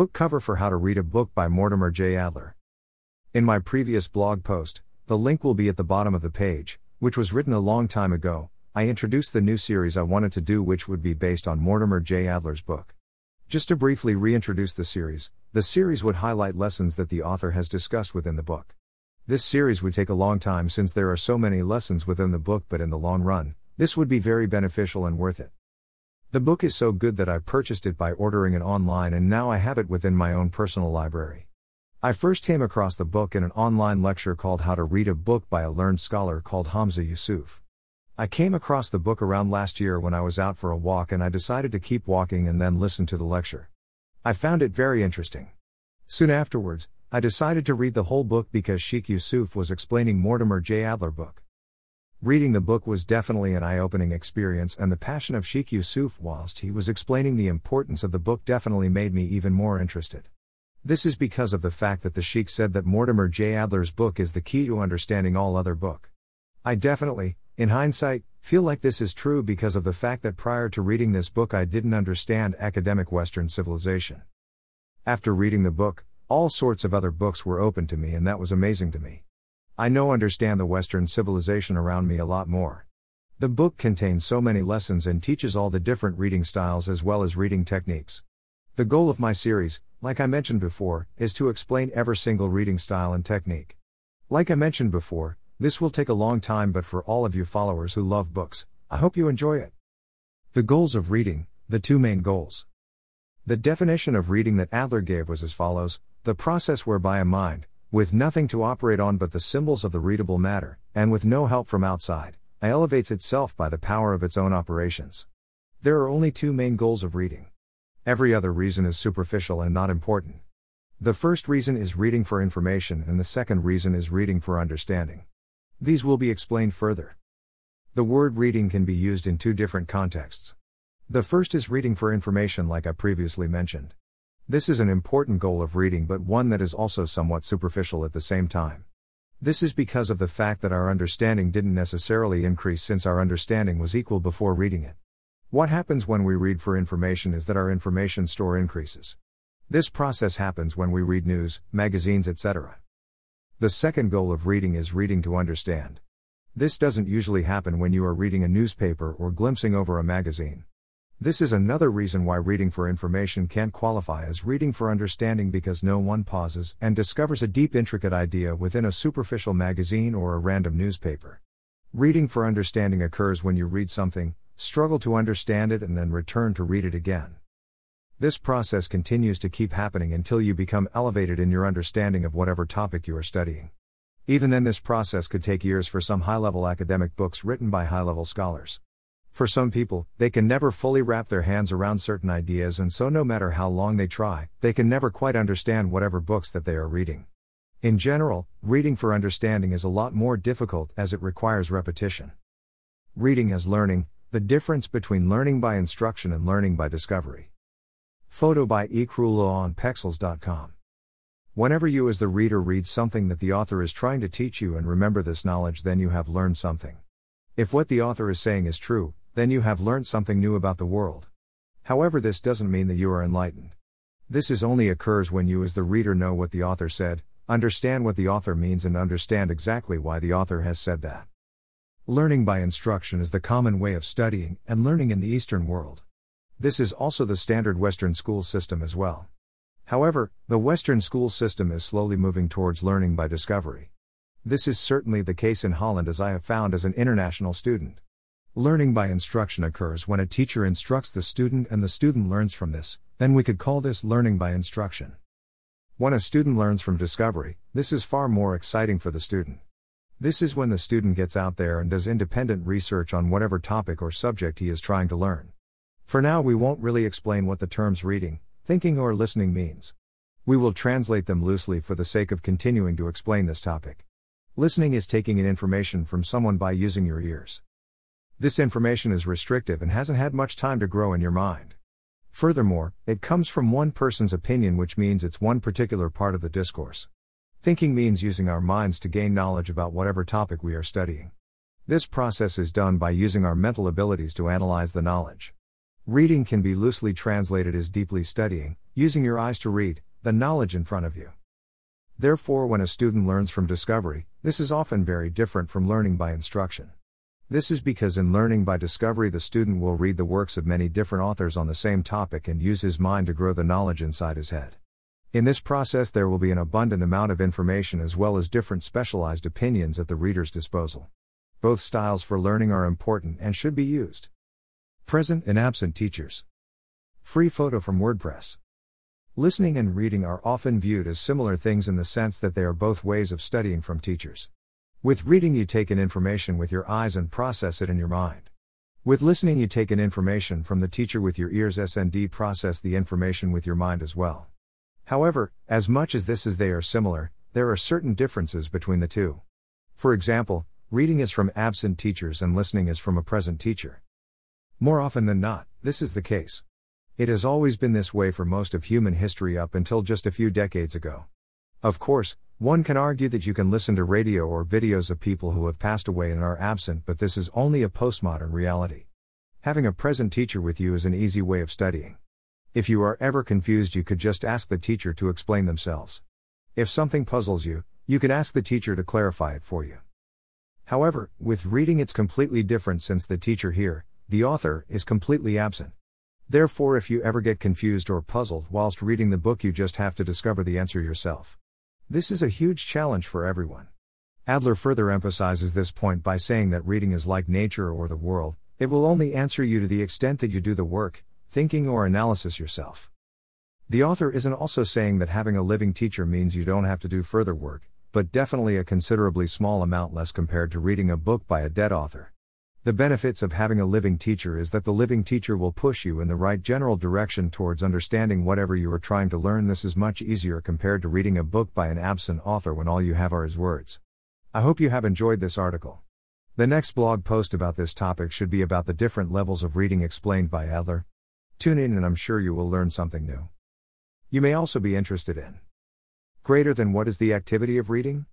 Book cover for How to Read a Book by Mortimer J. Adler. In my previous blog post, the link will be at the bottom of the page, which was written a long time ago. I introduced the new series I wanted to do, which would be based on Mortimer J. Adler's book. Just to briefly reintroduce the series, the series would highlight lessons that the author has discussed within the book. This series would take a long time since there are so many lessons within the book, but in the long run, this would be very beneficial and worth it. The book is so good that I purchased it by ordering it online and now I have it within my own personal library. I first came across the book in an online lecture called How to Read a Book by a learned scholar called Hamza Yusuf. I came across the book around last year when I was out for a walk and I decided to keep walking and then listen to the lecture. I found it very interesting. Soon afterwards, I decided to read the whole book because Sheikh Yusuf was explaining Mortimer J. Adler book. Reading the book was definitely an eye-opening experience and the passion of Sheikh Yusuf whilst he was explaining the importance of the book definitely made me even more interested. This is because of the fact that the Sheikh said that Mortimer J. Adler's book is the key to understanding all other book. I definitely, in hindsight, feel like this is true because of the fact that prior to reading this book I didn't understand academic Western civilization. After reading the book, all sorts of other books were open to me, and that was amazing to me. I know understand the Western civilization around me a lot more. The book contains so many lessons and teaches all the different reading styles as well as reading techniques. The goal of my series, like I mentioned before, is to explain every single reading style and technique. Like I mentioned before, this will take a long time, but for all of you followers who love books, I hope you enjoy it. The goals of reading, the two main goals. The definition of reading that Adler gave was as follows the process whereby a mind, with nothing to operate on but the symbols of the readable matter, and with no help from outside, I elevates itself by the power of its own operations. There are only two main goals of reading. Every other reason is superficial and not important. The first reason is reading for information, and the second reason is reading for understanding. These will be explained further. The word reading can be used in two different contexts. The first is reading for information, like I previously mentioned. This is an important goal of reading, but one that is also somewhat superficial at the same time. This is because of the fact that our understanding didn't necessarily increase since our understanding was equal before reading it. What happens when we read for information is that our information store increases. This process happens when we read news, magazines, etc. The second goal of reading is reading to understand. This doesn't usually happen when you are reading a newspaper or glimpsing over a magazine. This is another reason why reading for information can't qualify as reading for understanding because no one pauses and discovers a deep, intricate idea within a superficial magazine or a random newspaper. Reading for understanding occurs when you read something, struggle to understand it, and then return to read it again. This process continues to keep happening until you become elevated in your understanding of whatever topic you are studying. Even then, this process could take years for some high level academic books written by high level scholars. For some people, they can never fully wrap their hands around certain ideas, and so no matter how long they try, they can never quite understand whatever books that they are reading. In general, reading for understanding is a lot more difficult as it requires repetition. Reading as learning, the difference between learning by instruction and learning by discovery. Photo by E. on Pexels.com. Whenever you, as the reader, read something that the author is trying to teach you and remember this knowledge, then you have learned something. If what the author is saying is true, then you have learned something new about the world. However, this doesn't mean that you are enlightened. This is only occurs when you, as the reader, know what the author said, understand what the author means, and understand exactly why the author has said that. Learning by instruction is the common way of studying and learning in the Eastern world. This is also the standard Western school system as well. However, the Western school system is slowly moving towards learning by discovery. This is certainly the case in Holland as I have found as an international student. Learning by instruction occurs when a teacher instructs the student and the student learns from this, then we could call this learning by instruction. When a student learns from discovery, this is far more exciting for the student. This is when the student gets out there and does independent research on whatever topic or subject he is trying to learn. For now, we won't really explain what the terms reading, thinking, or listening means. We will translate them loosely for the sake of continuing to explain this topic. Listening is taking in information from someone by using your ears. This information is restrictive and hasn't had much time to grow in your mind. Furthermore, it comes from one person's opinion, which means it's one particular part of the discourse. Thinking means using our minds to gain knowledge about whatever topic we are studying. This process is done by using our mental abilities to analyze the knowledge. Reading can be loosely translated as deeply studying, using your eyes to read, the knowledge in front of you. Therefore, when a student learns from discovery, this is often very different from learning by instruction. This is because in learning by discovery, the student will read the works of many different authors on the same topic and use his mind to grow the knowledge inside his head. In this process, there will be an abundant amount of information as well as different specialized opinions at the reader's disposal. Both styles for learning are important and should be used. Present and absent teachers. Free photo from WordPress. Listening and reading are often viewed as similar things in the sense that they are both ways of studying from teachers. With reading, you take in information with your eyes and process it in your mind. With listening, you take in information from the teacher with your ears and process the information with your mind as well. However, as much as this is they are similar, there are certain differences between the two. For example, reading is from absent teachers and listening is from a present teacher. More often than not, this is the case. It has always been this way for most of human history up until just a few decades ago. Of course, one can argue that you can listen to radio or videos of people who have passed away and are absent, but this is only a postmodern reality. Having a present teacher with you is an easy way of studying. If you are ever confused, you could just ask the teacher to explain themselves. If something puzzles you, you can ask the teacher to clarify it for you. However, with reading, it's completely different since the teacher here, the author, is completely absent. Therefore, if you ever get confused or puzzled whilst reading the book, you just have to discover the answer yourself. This is a huge challenge for everyone. Adler further emphasizes this point by saying that reading is like nature or the world, it will only answer you to the extent that you do the work, thinking or analysis yourself. The author isn't also saying that having a living teacher means you don't have to do further work, but definitely a considerably small amount less compared to reading a book by a dead author. The benefits of having a living teacher is that the living teacher will push you in the right general direction towards understanding whatever you are trying to learn. This is much easier compared to reading a book by an absent author when all you have are his words. I hope you have enjoyed this article. The next blog post about this topic should be about the different levels of reading explained by Adler. Tune in and I'm sure you will learn something new. You may also be interested in greater than what is the activity of reading?